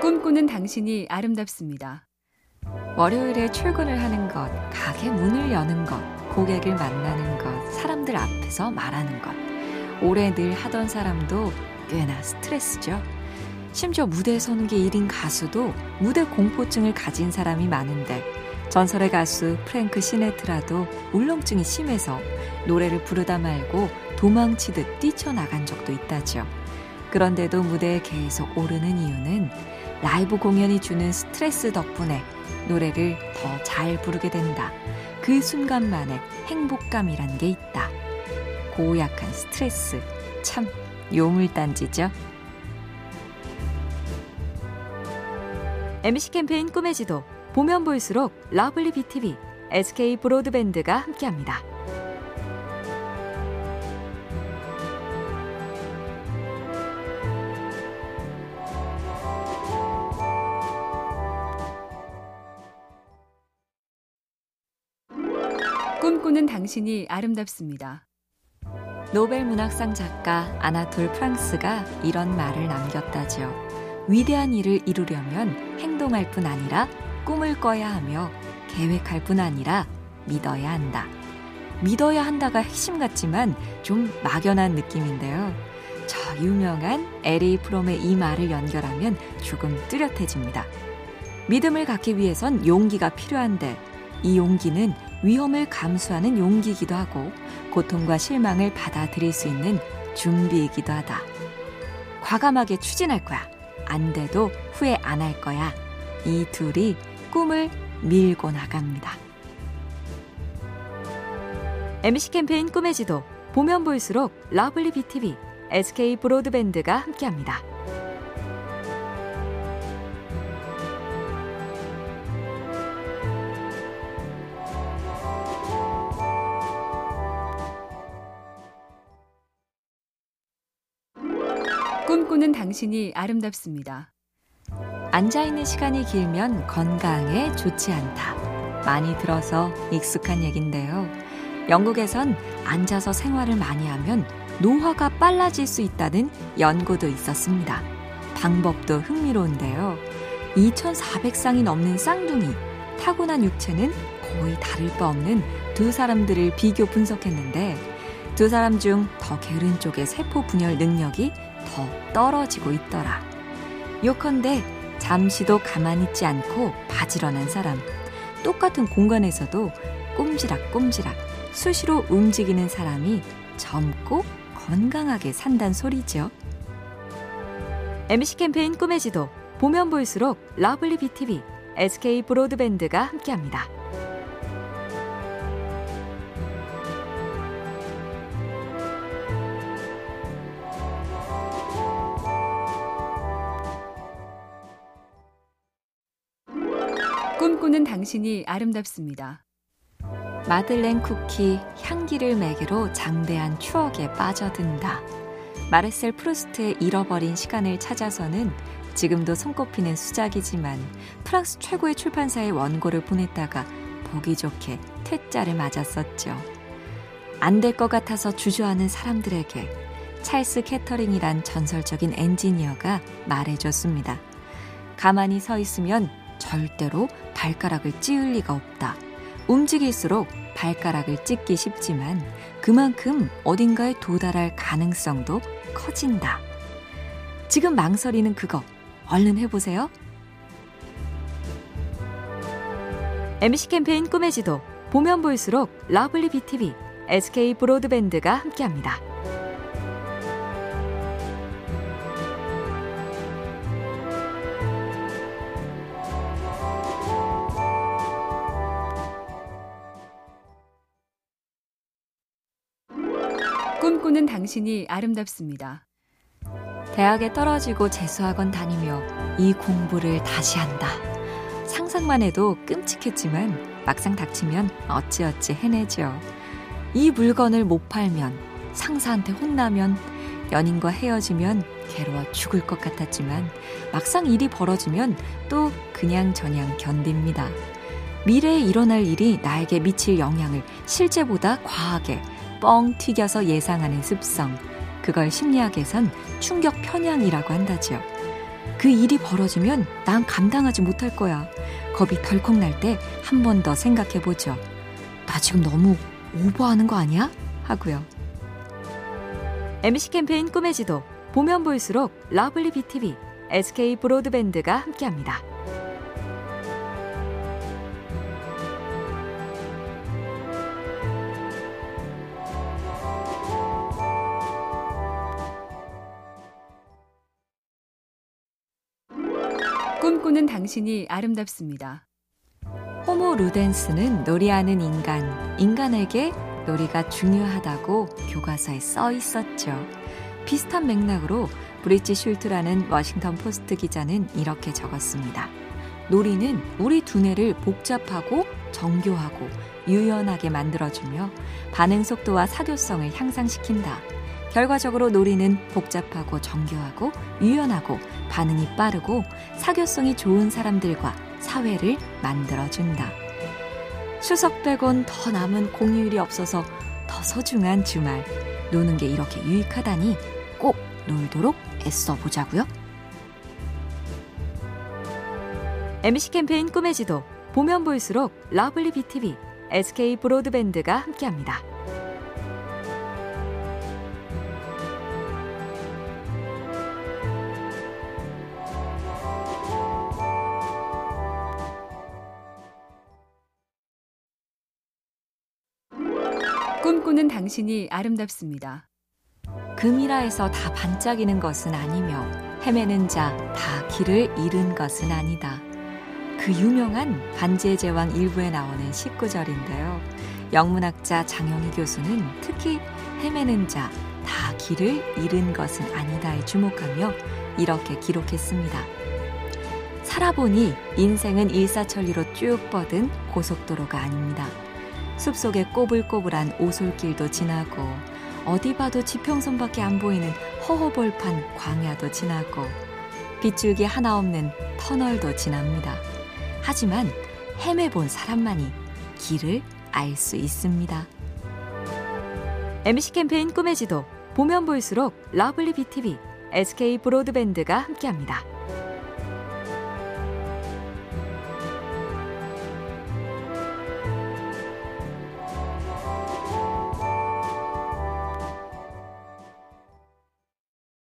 꿈꾸는 당신이 아름답습니다. 월요일에 출근을 하는 것, 가게 문을 여는 것, 고객을 만나는 것, 사람들 앞에서 말하는 것. 올해 늘 하던 사람도 꽤나 스트레스죠. 심지어 무대에 서는 게 일인 가수도 무대 공포증을 가진 사람이 많은데 전설의 가수 프랭크 시네트라도 울렁증이 심해서 노래를 부르다 말고 도망치듯 뛰쳐나간 적도 있다죠. 그런데도 무대에 계속 오르는 이유는 라이브 공연이 주는 스트레스 덕분에 노래를 더 잘 부르게 된다. 그 순간만의 행복감이란 게 있다. 고약한 스트레스. 참 요물단지죠. MBC 캠페인 꿈의 지도 보면 볼수록 lovely BTV, SK 브로드밴드가 함께합니다. 꿈꾸는 당신이 아름답습니다. 노벨 문학상 작가 아나톨 프랑스가 이런 말을 남겼다죠. 위대한 일을 이루려면 행동할 뿐 아니라 꿈을 꿔야 하며 계획할 뿐 아니라 믿어야 한다. 믿어야 한다가 핵심 같지만 좀 막연한 느낌인데요. 저 유명한 에리 프롬의 이 말을 연결하면 조금 뚜렷해집니다. 믿음을 갖기 위해선 용기가 필요한데 이 용기는 위험을 감수하는 용기이기도 하고 고통과 실망을 받아들일 수 있는 준비이기도 하다. 과감하게 추진할 거야. 안 돼도 후회 안 할 거야. 이 둘이 꿈을 밀고 나갑니다. MBC 캠페인 꿈의 지도 보면 볼수록 lovely BTV, SK 브로드밴드가 함께합니다. 꿈꾸는 당신이 아름답습니다. 앉아있는 시간이 길면 건강에 좋지 않다. 많이 들어서 익숙한 얘긴데요. 영국에선 앉아서 생활을 많이 하면 노화가 빨라질 수 있다는 연구도 있었습니다. 방법도 흥미로운데요. 2,400쌍이 넘는 쌍둥이, 타고난 육체는 거의 다를 바 없는 두 사람들을 비교 분석했는데 두 사람 중 더 게으른 쪽의 세포 분열 능력이 더 떨어지고 있더라. 요컨대 잠시도 가만히 있지 않고 바지런한 사람. 똑같은 공간에서도 꼼지락꼼지락 수시로 움직이는 사람이 젊고 건강하게 산단 소리죠. MBC 캠페인 꿈의 지도 보면 볼수록 lovely BTV, SK 브로드밴드가 함께합니다. 꿈꾸는 당신이 아름답습니다. 마들렌 쿠키 향기를 매개로 장대한 추억에 빠져든다. 마르셀 프루스트의 잃어버린 시간을 찾아서는 지금도 손꼽히는 수작이지만 프랑스 최고의 출판사에 원고를 보냈다가 보기 좋게 퇴짜를 맞았었죠. 안 될 것 같아서 주저하는 사람들에게 찰스 케터링이란 전설적인 엔지니어가 말해줬습니다. 가만히 서 있으면 절대로 발가락을 찧을 리가 없다. 움직일수록 발가락을 찧기 쉽지만 그만큼 어딘가에 도달할 가능성도 커진다. 지금 망설이는 그거 얼른 해보세요. MBC 캠페인 꿈의 지도 보면 볼수록 lovely BTV, SK 브로드밴드가 함께합니다. 꿈꾸는 당신이 아름답습니다. 대학에 떨어지고 재수학원 다니며 이 공부를 다시 한다. 상상만 해도 끔찍했지만 막상 닥치면 어찌어찌 해내죠. 이 물건을 못 팔면 상사한테 혼나면 연인과 헤어지면 괴로워 죽을 것 같았지만 막상 일이 벌어지면 또 그냥 저냥 견딥니다. 미래에 일어날 일이 나에게 미칠 영향을 실제보다 과하게 뻥 튀겨서 예상하는 습성. 그걸 심리학에선 충격 편향이라고 한다지요. 그 일이 벌어지면 난 감당하지 못할 거야. 겁이 덜컥 날 때 한 번 더 생각해 보죠. 나 지금 너무 오버하는 거 아니야? 하고요. MBC 캠페인 꿈의 지도 보면 볼수록 lovely BTV, SK 브로드밴드가 함께합니다. 꿈꾸는 당신이 아름답습니다. 호모 루덴스는 놀이하는 인간, 인간에게 놀이가 중요하다고 교과서에 써 있었죠. 비슷한 맥락으로 브리짓 슐트라는 워싱턴 포스트 기자는 이렇게 적었습니다. 놀이는 우리 두뇌를 복잡하고 정교하고 유연하게 만들어주며 반응 속도와 사교성을 향상시킨다. 결과적으로 놀이는 복잡하고 정교하고 유연하고 반응이 빠르고 사교성이 좋은 사람들과 사회를 만들어준다. 추석 빼곤 더 남은 공휴일이 없어서 더 소중한 주말. 노는 게 이렇게 유익하다니 꼭 놀도록 애써 보자고요. MBC 캠페인 꿈의 지도 보면 볼수록 lovely BTV, SK 브로드밴드가 함께합니다. 꿈꾸는 당신이 아름답습니다. 금이라 해서 다 반짝이는 것은 아니며 헤매는 자 다 길을 잃은 것은 아니다. 그 유명한 반지의 제왕 일부에 나오는 19절인데요. 영문학자 장영희 교수는 특히 헤매는 자 다 길을 잃은 것은 아니다에 주목하며 이렇게 기록했습니다. 살아보니 인생은 일사천리로 쭉 뻗은 고속도로가 아닙니다. 숲속에 꼬불꼬불한 오솔길도 지나고 어디 봐도 지평선밖에 안 보이는 허허벌판 광야도 지나고 빗줄기 하나 없는 터널도 지납니다. 하지만 헤매본 사람만이 길을 알 수 있습니다. MBC 캠페인 꿈의 지도 보면 볼수록 lovely BTV, SK 브로드밴드가 함께합니다.